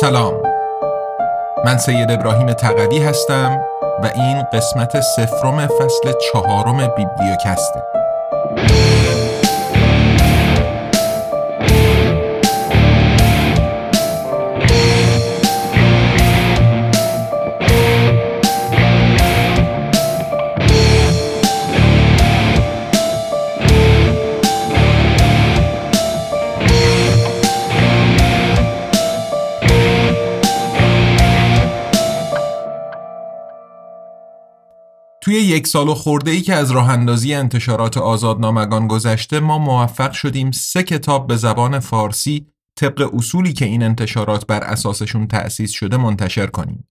سلام. من سید ابراهیم تقوی هستم و این قسمت سفرم فصل چهارم بیبلیوکسته. یک سال و خورده ای که از راه اندازی انتشارات آزادنامگان گذشته ما موفق شدیم سه کتاب به زبان فارسی طبق اصولی که این انتشارات بر اساسشون تأسیس شده منتشر کنیم.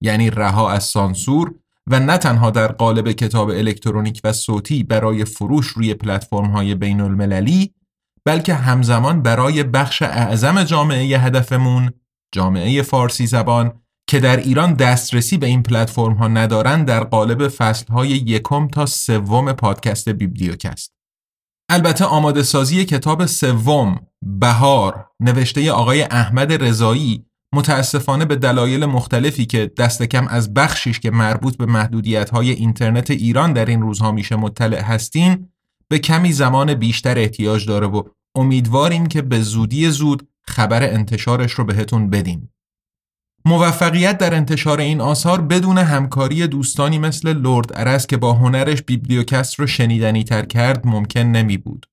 یعنی رها از سانسور و نه تنها در قالب کتاب الکترونیک و صوتی برای فروش روی پلتفرم های بین المللی بلکه همزمان برای بخش اعظم جامعه هدفمون جامعه فارسی زبان که در ایران دسترسی به این پلتفرم ها ندارن در قالب فصل های یکم تا سوم پادکست بیبلیوکست. البته آماده سازی کتاب سوم بهار نوشته آقای احمد رضایی متاسفانه به دلایل مختلفی که دست کم از بخشیش که مربوط به محدودیت های اینترنت ایران در این روزها میشه مطلع هستین به کمی زمان بیشتر احتیاج داره و امیدواریم که به زودی زود خبر انتشارش رو بهتون بدیم. موفقیت در انتشار این آثار بدون همکاری دوستانی مثل لرد ارس که با هنرش بیبلیوکست رو شنیدنی تر کرد ممکن نمی بود.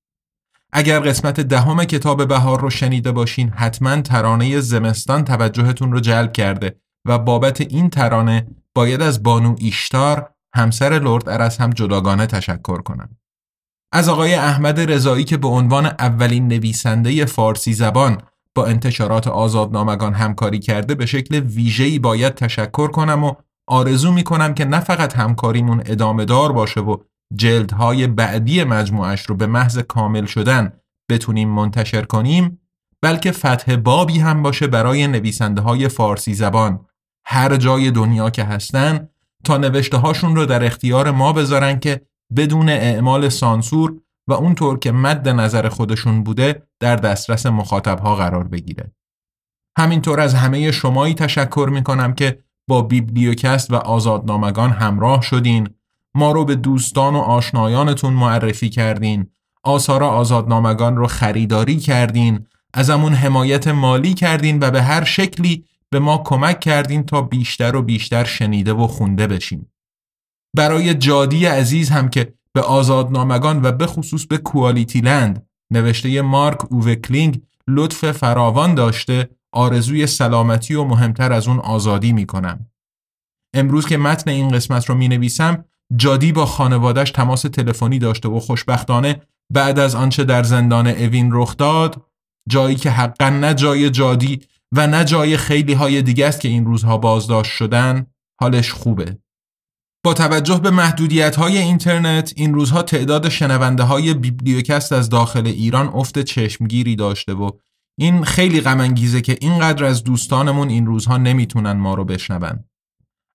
اگر قسمت دهم کتاب بهار رو شنیده باشین حتما ترانه زمستان توجهتون رو جلب کرده و بابت این ترانه باید از بانو ایشتار همسر لرد ارس هم جداگانه تشکر کنم. از آقای احمد رضایی که به عنوان اولین نویسنده فارسی زبان با انتشارات آزادنامگان همکاری کرده به شکل ویژه‌ای باید تشکر کنم و آرزو می کنم که نه فقط همکاریمون ادامه دار باشه و جلدهای بعدی مجموعش رو به محض کامل شدن بتونیم منتشر کنیم بلکه فتح بابی هم باشه برای نویسنده های فارسی زبان. هر جای دنیا که هستن تا نوشته هاشون رو در اختیار ما بذارن که بدون اعمال سانسور و اونطور که مد نظر خودشون بوده در دسترس مخاطبها قرار بگیره. همینطور از همه شمایی تشکر می‌کنم که با بیبلیوکست و آزادنامگان همراه شدین ما رو به دوستان و آشنایانتون معرفی کردین آثار آزادنامگان رو خریداری کردین ازمون حمایت مالی کردین و به هر شکلی به ما کمک کردین تا بیشتر و بیشتر شنیده و خونده بشیم. برای جادی عزیز هم که به آزادنامگان و به خصوص به کوالیتی لند نوشته مارک اووکلینگ لطف فراوان داشته آرزوی سلامتی و مهمتر از اون آزادی می کنم. امروز که متن این قسمت رو می نویسم جادی با خانوادش تماس تلفنی داشته و خوشبختانه بعد از آنچه در زندان اوین رخ داد جایی که حقا نه جای جادی و نه جای خیلی های دیگه است که این روزها بازداشت شدن حالش خوبه با توجه به محدودیت های اینترنت این روزها تعداد شنونده های بیبلیوکست از داخل ایران افت چشمگیری داشته و این خیلی غم که اینقدر از دوستانمون این روزها نمی‌تونن ما رو بشنون.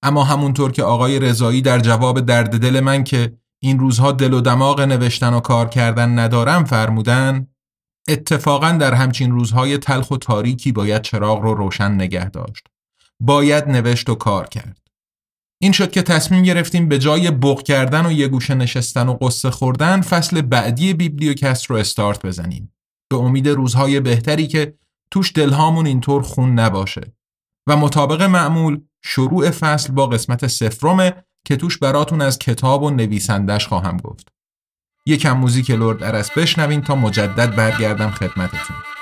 اما همونطور که آقای رضایی در جواب درد دل من که این روزها دل و دماغ نوشتن و کار کردن ندارم فرمودن اتفاقا در همچین روزهای تلخ و تاریکی باید چراغ رو روشن نگه داشت. باید نوشت و کار کرد. این شد که تصمیم گرفتیم به جای بغ کردن و یه گوشه نشستن و قصه خوردن فصل بعدی بیبلیوکست رو استارت بزنیم. به امید روزهای بهتری که توش دلهامون اینطور خون نباشه. و مطابق معمول شروع فصل با قسمت سفرمه که توش براتون از کتاب و نویسندش خواهم گفت. یکم موزیک لرد ارس بشنوین تا مجدد برگردم خدمتتون.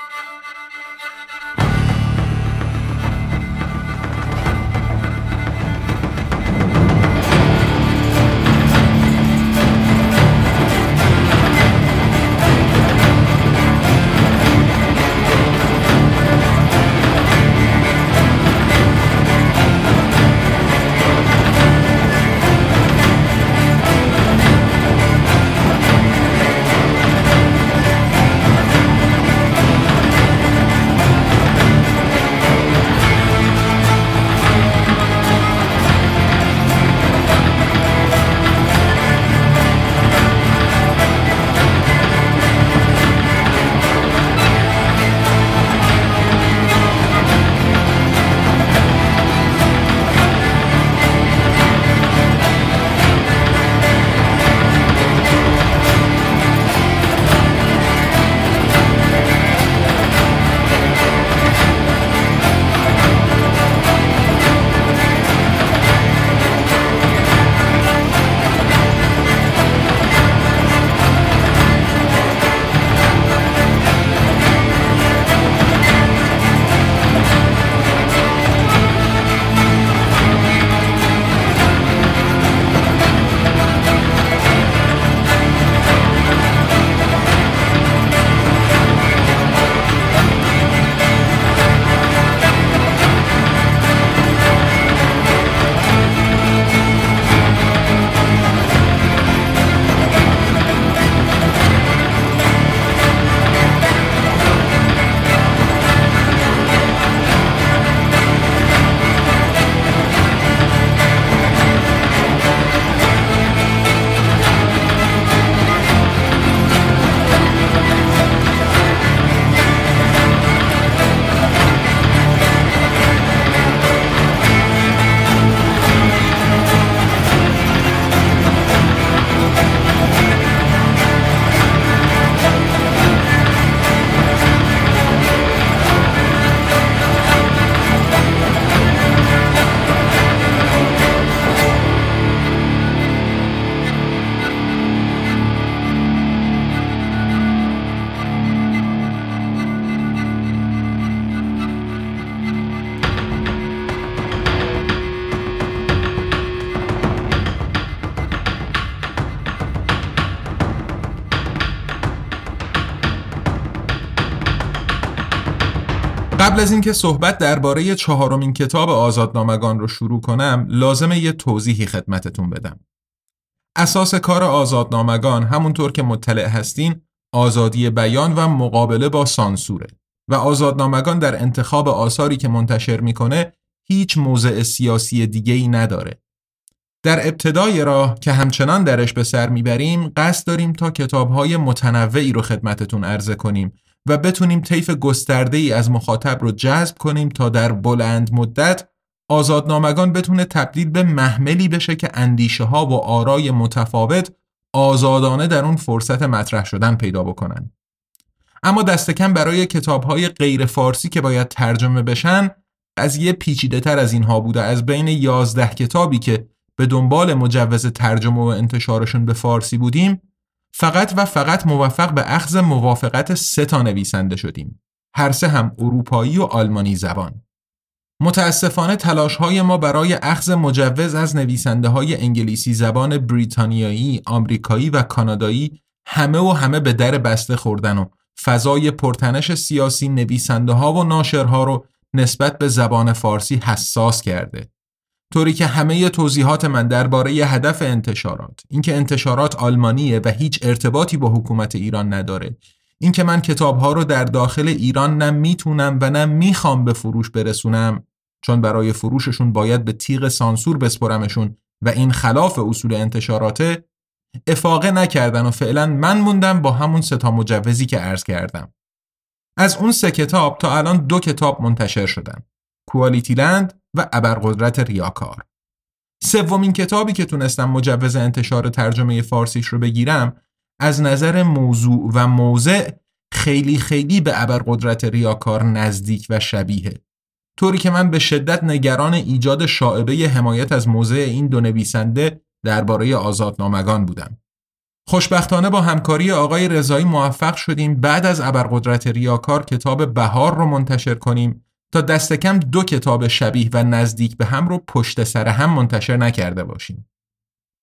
قبل از اینکه صحبت درباره چهارمین کتاب آزادنامگان رو شروع کنم لازمه یه توضیحی خدمتتون بدم اساس کار آزادنامگان همونطور که مطلع هستین آزادی بیان و مقابله با سانسوره و آزادنامگان در انتخاب آثاری که منتشر می‌کنه هیچ موضع سیاسی دیگه ای نداره. در ابتدای راه که همچنان درش به سر می‌بریم قصد داریم تا کتابهای متنوعی رو خدمتتون عرضه کنیم و بتونیم طیف گسترده ای از مخاطب رو جذب کنیم تا در بلند مدت آزادنامگان بتونه تبدیل به محملی بشه که اندیشه ها و آرای متفاوت آزادانه در اون فرصت مطرح شدن پیدا بکنن. اما دست کم برای کتاب های غیر فارسی که باید ترجمه بشن از یه پیچیده تر از اینها بوده از بین یازده کتابی که به دنبال مجوز ترجمه و انتشارشون به فارسی بودیم فقط و فقط موفق به اخذ موافقت سه تا نویسنده شدیم هر سه هم اروپایی و آلمانی زبان متاسفانه تلاش های ما برای اخذ مجوز از نویسنده های انگلیسی زبان بریتانیایی، آمریکایی و کانادایی همه و همه به در بسته خوردن و فضای پرتنش سیاسی نویسنده ها و ناشرها رو نسبت به زبان فارسی حساس کرده. طوری که همه توضیحات من درباره هدف انتشارات اینکه انتشارات آلمانیه و هیچ ارتباطی با حکومت ایران نداره اینکه من کتاب ها رو در داخل ایران نه می‌تونم و نه می‌خوام به فروش برسونم چون برای فروششون باید به تیغ سانسور بسپرمشون و این خلاف اصول انتشاراته افاقه نکردن و فعلا من موندم با همون ستا مجوزی که عرض کردم. از اون سه کتاب تا الان دو کتاب منتشر شدن. کوالیتی لند و ابرقدرت ریاکار سومین کتابی که تونستم مجوز انتشار ترجمه فارسیش رو بگیرم از نظر موضوع و موضع خیلی خیلی به ابرقدرت ریاکار نزدیک و شبیه طوری که من به شدت نگران ایجاد شاعبه حمایت از موضع این دو نویسنده درباره آزادنامگان بودم. خوشبختانه با همکاری آقای رضایی موفق شدیم بعد از ابرقدرت ریاکار کتاب بهار رو منتشر کنیم تا دست کم دو کتاب شبیه و نزدیک به هم رو پشت سر هم منتشر نکرده باشیم.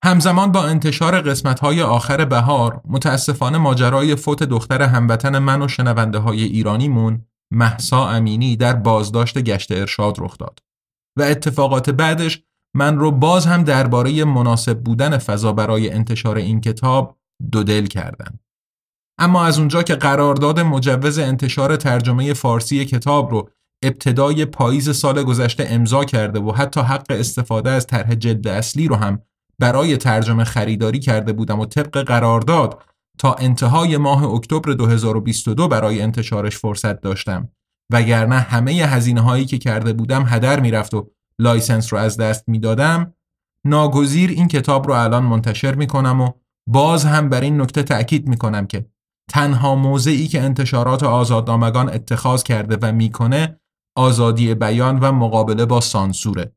همزمان با انتشار قسمت‌های آخر بهار متاسفانه ماجرای فوت دختر هموطن من و شنونده های ایرانیمون محسا امینی در بازداشت گشت ارشاد رخ داد و اتفاقات بعدش من رو باز هم درباره مناسب بودن فضا برای انتشار این کتاب دودل کردن. اما از اونجا که قرارداد مجوز انتشار ترجمه فارسی کتاب رو ابتدای پاییز سال گذشته امضا کرده و حتی حق استفاده از طرح جلد اصلی رو هم برای ترجمه خریداری کرده بودم و طبق قرارداد تا انتهای ماه اکتبر 2022 برای انتشارش فرصت داشتم. وگرنه همه هزینه هایی که کرده بودم هدر می‌رفت و license رو از دست می‌دادم. ناگزیر این کتاب رو الان منتشر می‌کنم و باز هم بر این نکته تأکید می‌کنم که تنها موضعی که انتشارات آزادنامگان اتخاذ کرده و می‌کنه آزادی بیان و مقابله با سانسوره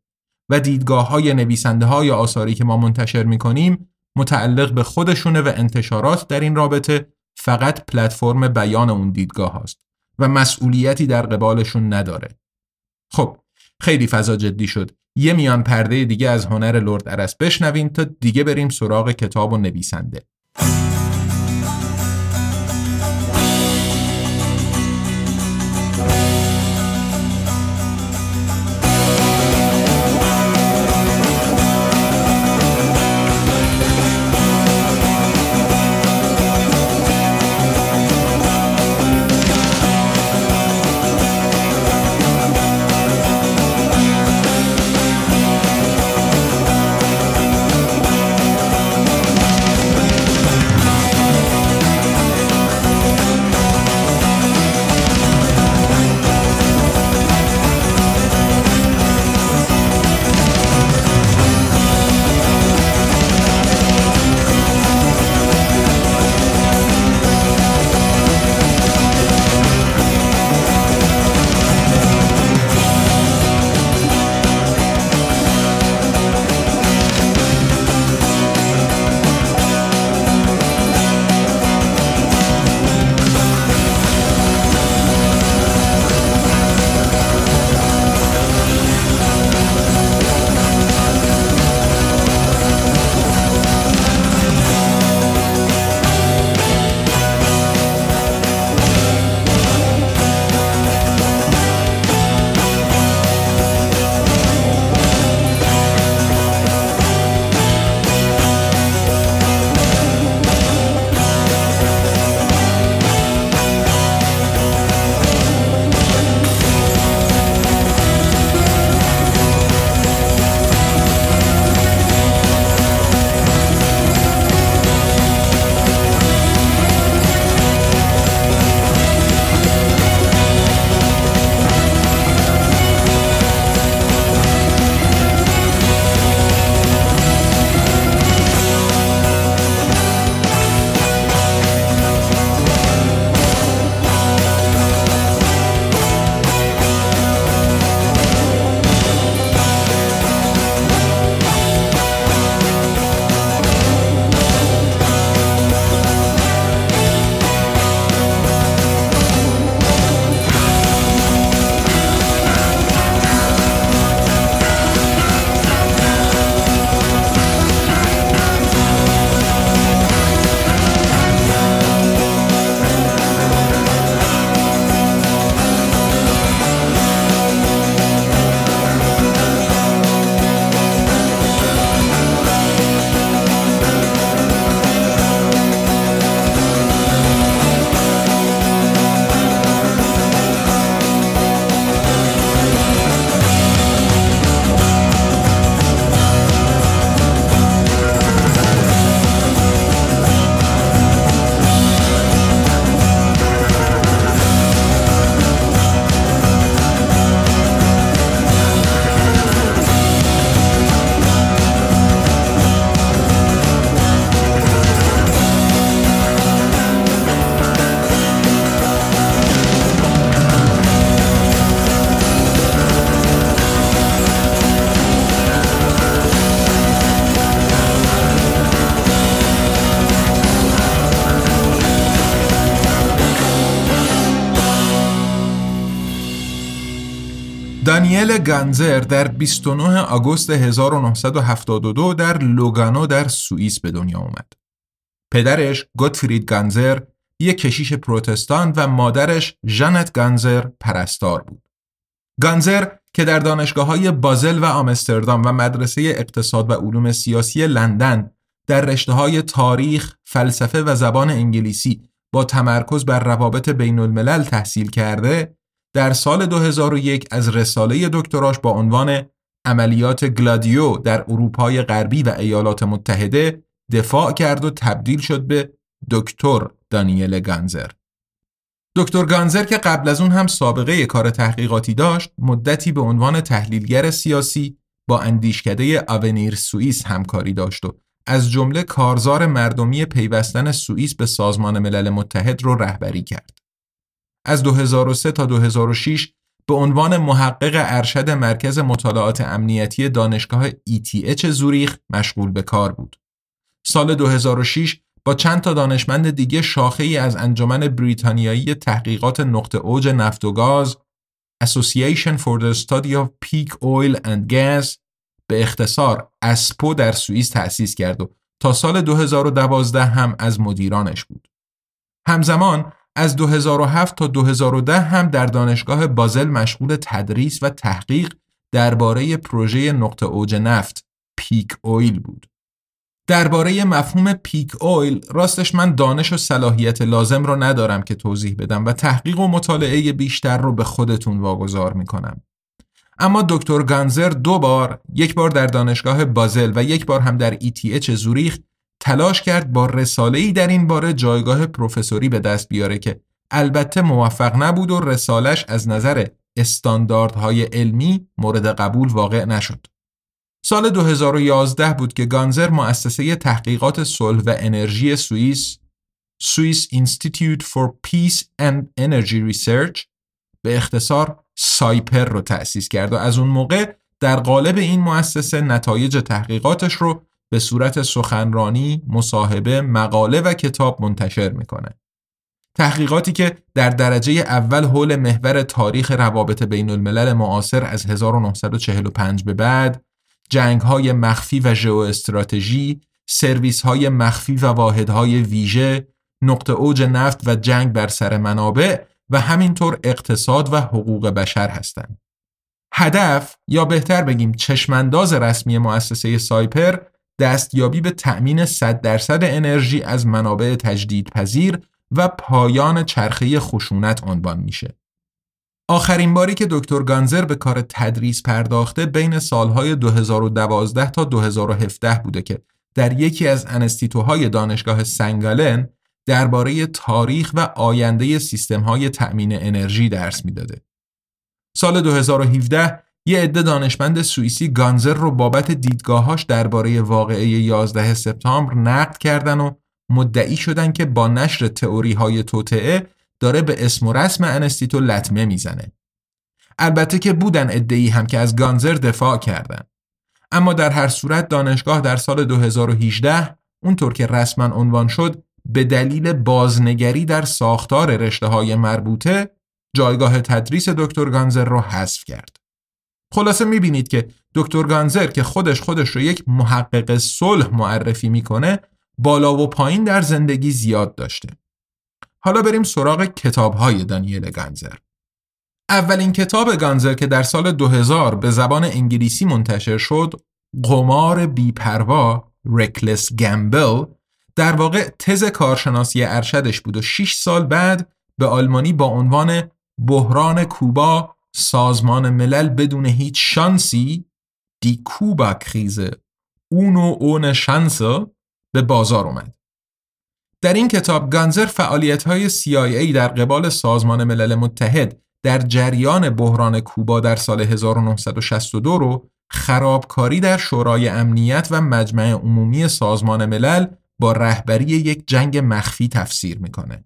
و دیدگاه های نویسنده های آثاری که ما منتشر می‌کنیم متعلق به خودشونه و انتشارات در این رابطه فقط پلتفرم بیان اون دیدگاه هاست و مسئولیتی در قبالشون نداره. خب خیلی فضا جدی شد. یه میان پرده دیگه از هنر لرد ارس بشنویم تا دیگه بریم سراغ کتاب و نویسنده. دانیل گانزر در 29 آگوست 1972 در لوگانو در سوئیس به دنیا اومد. پدرش گوتفرید گانزر یک کشیش پروتستان و مادرش ژانت گانزر پرستار بود. گانزر که در دانشگاه های بازل و آمستردام و مدرسه اقتصاد و علوم سیاسی لندن در رشته های تاریخ، فلسفه و زبان انگلیسی با تمرکز بر روابط بین الملل تحصیل کرده در سال 2001 از رساله دکتراش با عنوان عملیات گلادیو در اروپای غربی و ایالات متحده دفاع کرد و تبدیل شد به دکتر دانیل گانزر. دکتر گانزر که قبل از اون هم سابقه کار تحقیقاتی داشت، مدتی به عنوان تحلیلگر سیاسی با اندیشکده آونیر سوئیس همکاری داشت و از جمله کارزار مردمی پیوستن سوئیس به سازمان ملل متحد رو رهبری کرد. از 2003 تا 2006 به عنوان محقق ارشد مرکز مطالعات امنیتی دانشگاه ETH زوریخ مشغول به کار بود. سال 2006 با چند تا دانشمند دیگه شاخه ای از انجمن بریتانیایی تحقیقات نقطه اوج نفت و گاز Association for the Study of Peak Oil and Gas به اختصار اسپو در سوئیس تأسیس کرد و تا سال 2012 هم از مدیرانش بود. همزمان از 2007 تا 2010 هم در دانشگاه بازل مشغول تدریس و تحقیق درباره پروژه نقطه اوج نفت پیک اویل بود. درباره مفهوم پیک اویل راستش من دانش و صلاحیت لازم رو ندارم که توضیح بدم و تحقیق و مطالعه بیشتر رو به خودتون واگذار می‌کنم. اما دکتر گانزر دو بار یک بار در دانشگاه بازل و یک بار هم در ETH زوریخ تلاش کرد با رساله‌ای در این باره جایگاه پروفسوری به دست بیاره که البته موفق نبود و رسالش از نظر استانداردهای علمی مورد قبول واقع نشد. سال 2011 بود که گانزر مؤسسه تحقیقات صلح و انرژی سوئیس Swiss Institute for Peace and Energy Research به اختصار سایپر رو تأسیس کرد و از اون موقع در قالب این مؤسسه نتایج تحقیقاتش رو به صورت سخنرانی، مصاحبه، مقاله و کتاب منتشر می‌کنه. تحقیقاتی که در درجه اول حول محور تاریخ روابط بین الملل معاصر از 1945 به بعد، جنگ های مخفی و ژئواستراتژی، سرویس های مخفی و واحدهای ویژه، نقطه اوج نفت و جنگ بر سر منابع و همینطور اقتصاد و حقوق بشر هستند. هدف یا بهتر بگیم چشمانداز رسمی مؤسسه سایپر دستیابی به تأمین 100 درصد انرژی از منابع تجدیدپذیر و پایان چرخه خشونت عنوان میشه. آخرین باری که دکتر گانزر به کار تدریس پرداخته بین سالهای 2012 تا 2017 بوده که در یکی از انستیتوهای دانشگاه سنگالن درباره تاریخ و آینده سیستم‌های تأمین انرژی درس می‌داده. سال 2017 یه عده دانشمند سوئیسی گانزر رو بابت دیدگاهاش درباره واقعه 11 سپتامبر نقد کردن و مدعی شدن که با نشر تئوری های توطعه داره به اسم و رسم انستیتو لطمه می‌زنه. البته که بودن ادعی هم که از گانزر دفاع کردن. اما در هر صورت دانشگاه در سال 2018 اونطور که رسما عنوان شد به دلیل بازنگری در ساختار رشته های مربوطه جایگاه تدریس دکتر گانزر رو حذف کرد. خلاصه می‌بینید که دکتر گانزر که خودش خودش رو یک محقق صلح معرفی می‌کنه بالا و پایین در زندگی زیاد داشته. حالا بریم سراغ کتاب های دانیل گانزر. اولین کتاب گانزر که در سال 2000 به زبان انگلیسی منتشر شد قمار بیپروا رکلس گمبل در واقع تز کارشناسی ارشدش بود و 6 سال بعد به آلمانی با عنوان بحران کوبا سازمان ملل بدون هیچ شانسی دی کوبا کریزه اونو اون شانس به بازار اومد. در این کتاب گانزر فعالیت های CIA در قبال سازمان ملل متحد در جریان بحران کوبا در سال 1962 رو خرابکاری در شورای امنیت و مجمع عمومی سازمان ملل با رهبری یک جنگ مخفی تفسیر می‌کنه.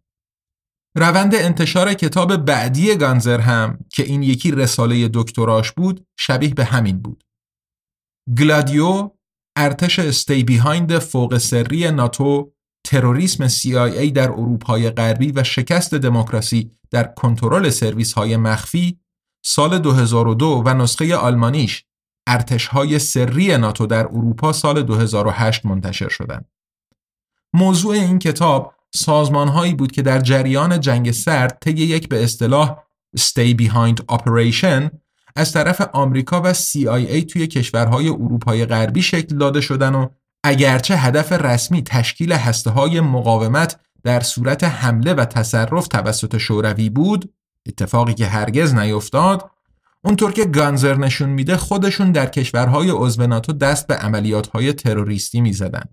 روند انتشار کتاب بعدی گانزر هم که این یکی رساله دکتراش بود شبیه به همین بود. گلادیو ارتش استی بیهایند فوق سری ناتو تروریسم CIA در اروپای غربی و شکست دموکراسی در کنترل سرویس های مخفی سال 2002 و نسخه آلمانیش ارتشهای سری ناتو در اروپا سال 2008 منتشر شدند. موضوع این کتاب سازمانهایی بود که در جریان جنگ سرد طی یک به اصطلاح Stay Behind Operation از طرف آمریکا و CIA توی کشورهای اروپای غربی شکل داده شدن و اگرچه هدف رسمی تشکیل هسته های مقاومت در صورت حمله و تصرف توسط شوروی بود اتفاقی که هرگز نیفتاد اونطور که گانزر نشون میده خودشون در کشورهای عضو ناتو دست به عملیاتهای تروریستی می‌زدن.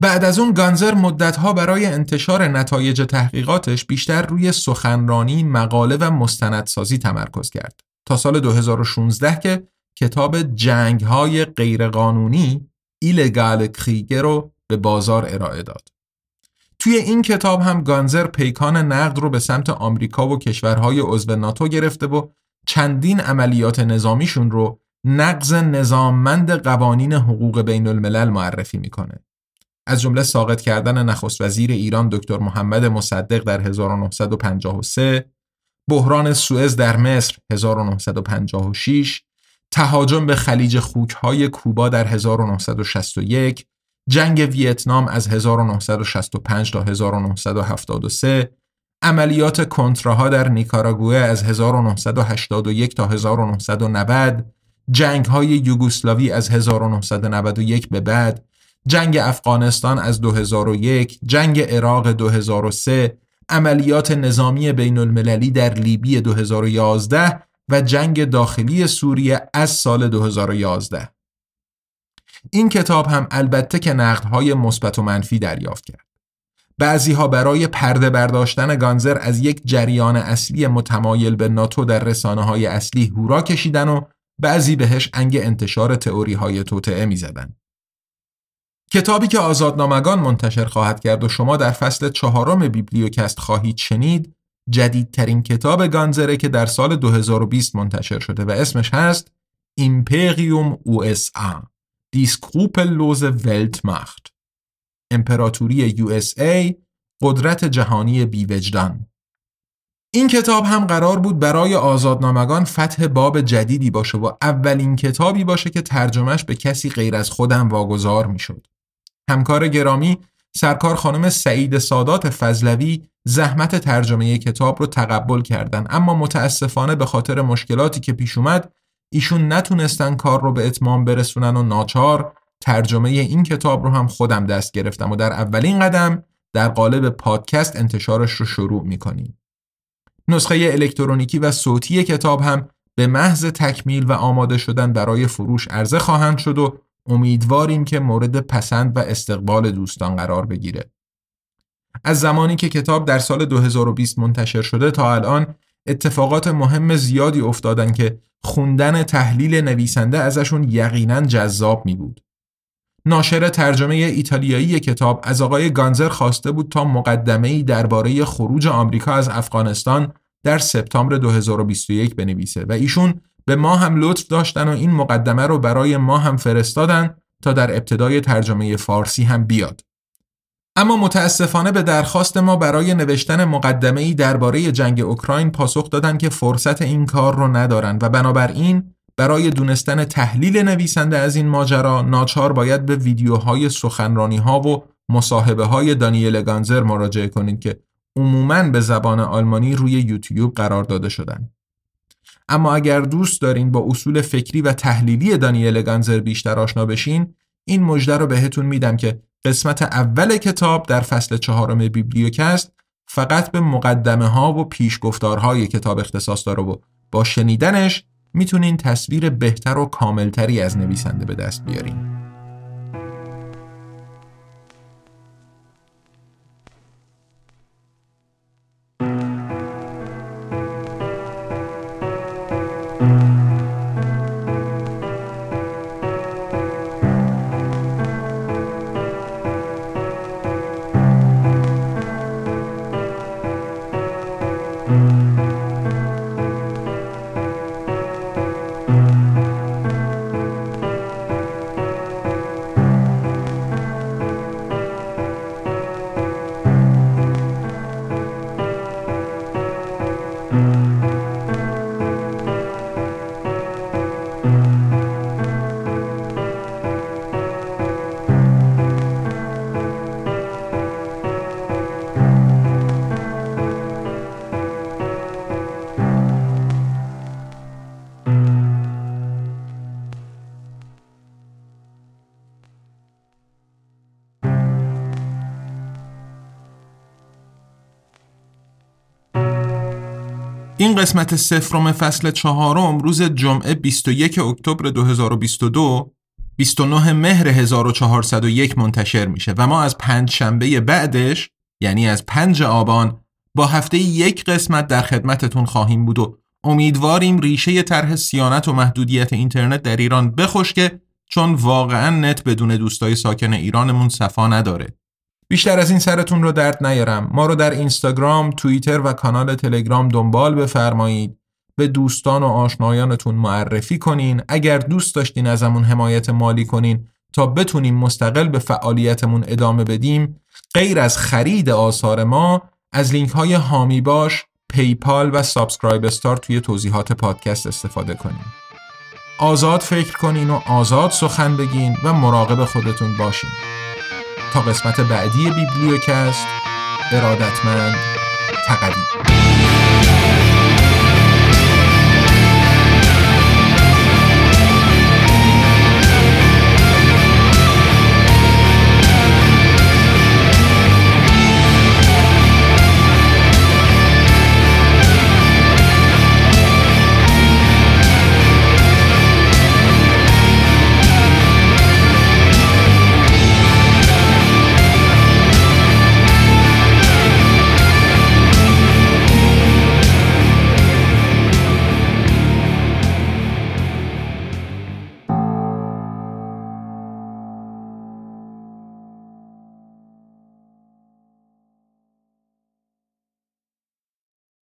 بعد از اون گانزر مدتها برای انتشار نتایج تحقیقاتش بیشتر روی سخنرانی، مقاله و مستندسازی تمرکز کرد. تا سال 2016 که کتاب جنگ های غیرقانونی ایلگال کریگر رو به بازار ارائه داد. توی این کتاب هم گانزر پیکان نقد رو به سمت آمریکا و کشورهای عضو ناتو گرفته و چندین عملیات نظامیشون رو نقض نظاممند قوانین حقوق بین الملل معرفی می‌کنه. از جمله ساقط کردن نخست وزیر ایران دکتر محمد مصدق در 1953 بحران سوئز در مصر 1956 تهاجم به خلیج خوکهای کوبا در 1961 جنگ ویتنام از 1965 تا 1973 عملیات کنتراها در نیکاراگوه از 1981 تا 1990 جنگ های یوگسلاوی از 1991 به بعد جنگ افغانستان از 2001 جنگ عراق 2003 عملیات نظامی بین المللی در لیبی 2011 و جنگ داخلی سوریه از سال 2011 این کتاب هم البته که نقدهای مثبت و منفی دریافت کرد بعضی ها برای پرده برداشتن گانزر از یک جریان اصلی متمایل به ناتو در رسانه های اصلی هورا کشیدن و بعضی بهش انگ انتشار تئوری های توطعه می زدن. کتابی که آزادنامگان منتشر خواهد کرد و شما در فصل چهارم بیبلیوکست خواهید شنید جدیدترین کتاب گانزره که در سال 2020 منتشر شده و اسمش هست Imperium USA die skrupellose Weltmacht امپراتوری USA قدرت جهانی بی‌وجدان این کتاب هم قرار بود برای آزادنامگان فتح باب جدیدی باشه و اولین کتابی باشه که ترجمهش به کسی غیر از خودم واگذار می‌شد. همکار گرامی سرکار خانم سعید سادات فضلوی زحمت ترجمه کتاب رو تقبل کردن اما متاسفانه به خاطر مشکلاتی که پیش اومد ایشون نتونستن کار رو به اتمام برسونن و ناچار ترجمه این کتاب رو هم خودم دست گرفتم و در اولین قدم در قالب پادکست انتشارش رو شروع می‌کنیم. نسخه الکترونیکی و صوتی کتاب هم به محض تکمیل و آماده شدن برای فروش عرضه خواهند شد و امیدواریم که مورد پسند و استقبال دوستان قرار بگیره. از زمانی که کتاب در سال 2020 منتشر شده تا الان اتفاقات مهم زیادی افتادن که خوندن تحلیل نویسنده ازشون یقینا جذاب می بود. ناشر ترجمه ایتالیایی کتاب از آقای گانزر خواسته بود تا مقدمه‌ای درباره خروج آمریکا از افغانستان در سپتامبر 2021 بنویسه و ایشون به ما هم لطف داشتن و این مقدمه رو برای ما هم فرستادن تا در ابتدای ترجمه فارسی هم بیاد. اما متاسفانه به درخواست ما برای نوشتن مقدمه ای درباره جنگ اوکراین پاسخ دادن که فرصت این کار رو ندارن و بنابراین برای دونستن تحلیل نویسنده از این ماجرا ناچار باید به ویدیوهای سخنرانی ها و مصاحبه های دانیل گانزر مراجعه کنید که عموماً به زبان آلمانی روی یوتیوب قرار داده شدن. اما اگر دوست دارین با اصول فکری و تحلیلی دانیل گانزر بیشتر آشنا بشین این مژده رو بهتون میدم که قسمت اول کتاب در فصل چهارم بیبلیوکست فقط به مقدمه ها و پیشگفتارهای کتاب اختصاص داره و با شنیدنش می‌تونین تصویر بهتر و کاملتری از نویسنده به دست بیارین. قسمت سفرم فصل چهارم روز جمعه 21 اکتبر 2022 29 مهر 1401 منتشر میشه و ما از پنج شنبه بعدش یعنی از پنج آبان با هفته یک قسمت در خدمتتون خواهیم بود و امیدواریم ریشه طرح سیانت و محدودیت اینترنت در ایران بخشکه چون واقعا نت بدون دوستای ساکن ایرانمون صفا نداره. بیشتر از این سرتون رو درد نیارم. ما رو در اینستاگرام، توییتر و کانال تلگرام دنبال بفرمایید. به دوستان و آشنایانتون معرفی کنین. اگر دوست داشتین ازمون حمایت مالی کنین تا بتونیم مستقل به فعالیتمون ادامه بدیم غیر از خرید آثار ما از لینک های هامی باش، PayPal و SubscribeStar توی توضیحات پادکست استفاده کنین. آزاد فکر کنین و آزاد سخن بگین و مراقب خودتون باشین. تا قسمت بعدی بیبلیوکست ارادتمند تقدیم